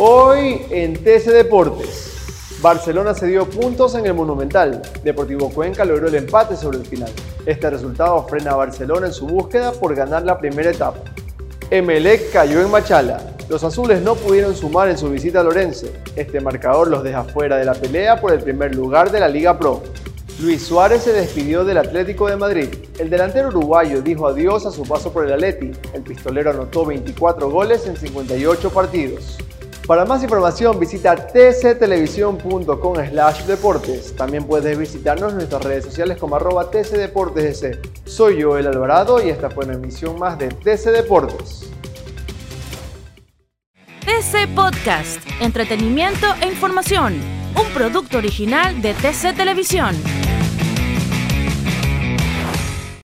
Hoy en TC Deportes, Barcelona se dio puntos en el Monumental. Deportivo Cuenca logró el empate sobre el final. Este resultado frena a Barcelona en su búsqueda por ganar la primera etapa. Emelec cayó en Machala. Los azules no pudieron sumar en su visita a Lorense. Este marcador los deja fuera de la pelea por el primer lugar de la Liga Pro. Luis Suárez se despidió del Atlético de Madrid. El delantero uruguayo dijo adiós a su paso por el Atleti. El pistolero anotó 24 goles en 58 partidos. Para más información visita tctelevisión.com slash deportes. También puedes visitarnos en nuestras redes sociales como arroba tcdeportesc. Soy Joel Alvarado y esta fue una emisión más de TC Deportes. TC Podcast, entretenimiento e información, un producto original de TC Televisión.